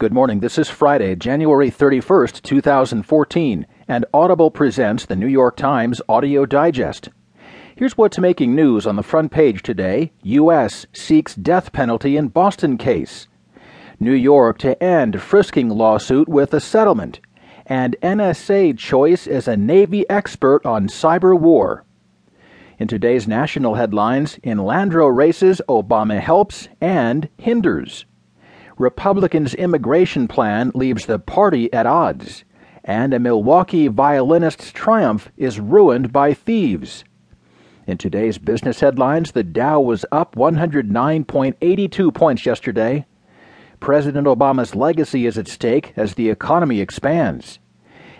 Good morning. This is Friday, January 31st, 2014, and Audible presents the New York Times Audio Digest. Here's what's making news on the front page today U.S. seeks death penalty in Boston case. New York to end frisking lawsuit with a settlement. And NSA choice as a Navy expert on cyber war. In today's national headlines, in Landro races, Obama helps and hinders. Republicans' immigration plan leaves the party at odds, and a Milwaukee violinist's triumph is ruined by thieves. In today's business headlines, the Dow was up 109.82 points yesterday. President Obama's legacy is at stake as the economy expands.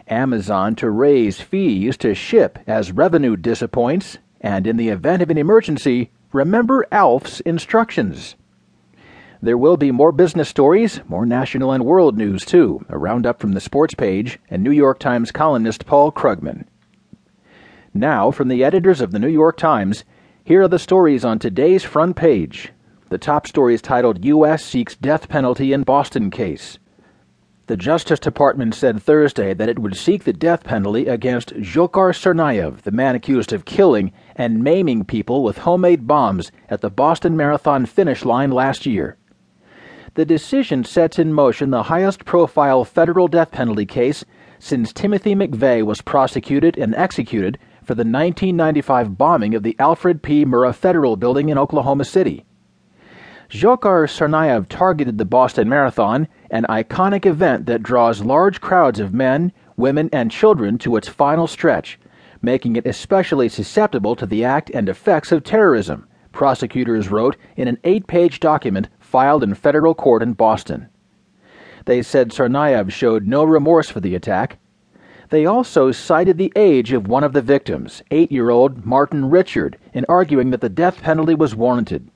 Amazon to raise fees to ship as revenue disappoints, and in the event of an emergency, remember ALF's instructions. There will be more business stories, more national and world news, too. A roundup from the sports page and New York Times columnist Paul Krugman. Now, from the editors of the New York Times, here are the stories on today's front page. The top story is titled U.S. Seeks Death Penalty in Boston Case. The Justice Department said Thursday that it would seek the death penalty against Dzhokhar Tsarnaev, the man accused of killing and maiming people with homemade bombs at the Boston Marathon finish line last year. The decision sets in motion the highest profile federal death penalty case since Timothy McVeigh was prosecuted and executed for the 1995 bombing of the Alfred P. Murrah Federal Building in Oklahoma City. Dzhokhar Tsarnaev targeted the Boston Marathon, an iconic event that draws large crowds of men, women, and children to its final stretch, making it especially susceptible to the act and effects of terrorism, prosecutors wrote in an eight page document filed in federal court in Boston. They said Tsarnaev showed no remorse for the attack. They also cited the age of one of the victims, eight year old Martin Richard, in arguing that the death penalty was warranted.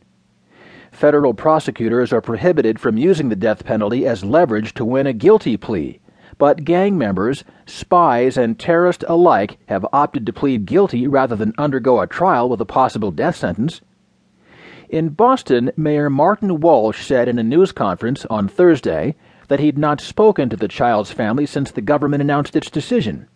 Federal prosecutors are prohibited from using the death penalty as leverage to win a guilty plea, but gang members, spies, and terrorists alike have opted to plead guilty rather than undergo a trial with a possible death sentence. In Boston, Mayor Martin Walsh said in a news conference on Thursday that he'd not spoken to the child's family since the government announced its decision.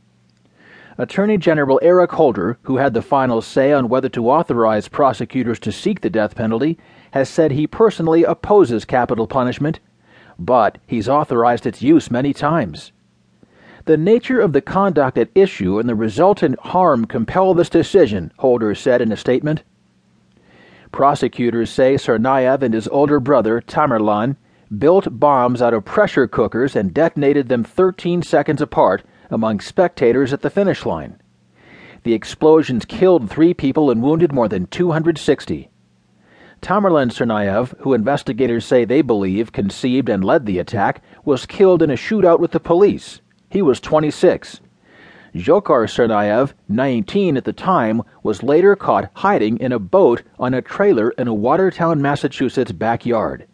Attorney General Eric Holder, who had the final say on whether to authorize prosecutors to seek the death penalty, has said he personally opposes capital punishment, but he's authorized its use many times. The nature of the conduct at issue and the resultant harm compel this decision, Holder said in a statement. Prosecutors say Tsarnaev and his older brother, Tamerlan, built bombs out of pressure cookers and detonated them 13 seconds apart among spectators at the finish line. The explosions killed three people and wounded more than 260. Tamerlan Tsarnaev, who investigators say they believe conceived and led the attack, was killed in a shootout with the police. He was 26. Dzhokhar Tsarnaev, 19 at the time, was later caught hiding in a boat on a trailer in a Watertown, Massachusetts backyard.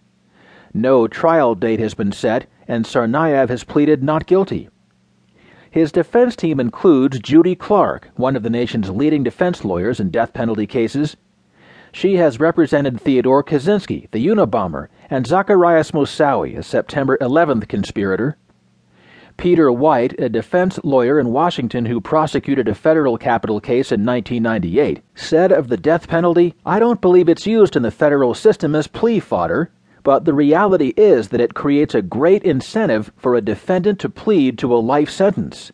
No trial date has been set, and Tsarnaev has pleaded not guilty. His defense team includes Judy Clarke, one of the nation's leading defense lawyers in death penalty cases. She has represented Theodore Kaczynski, the Unabomber, and Zacarias Moussaoui, a September 11th conspirator. Peter White, a defense lawyer in Washington who prosecuted a federal capital case in 1998, said of the death penalty, I don't believe it's used in the federal system as plea fodder, but the reality is that it creates a great incentive for a defendant to plead to a life sentence.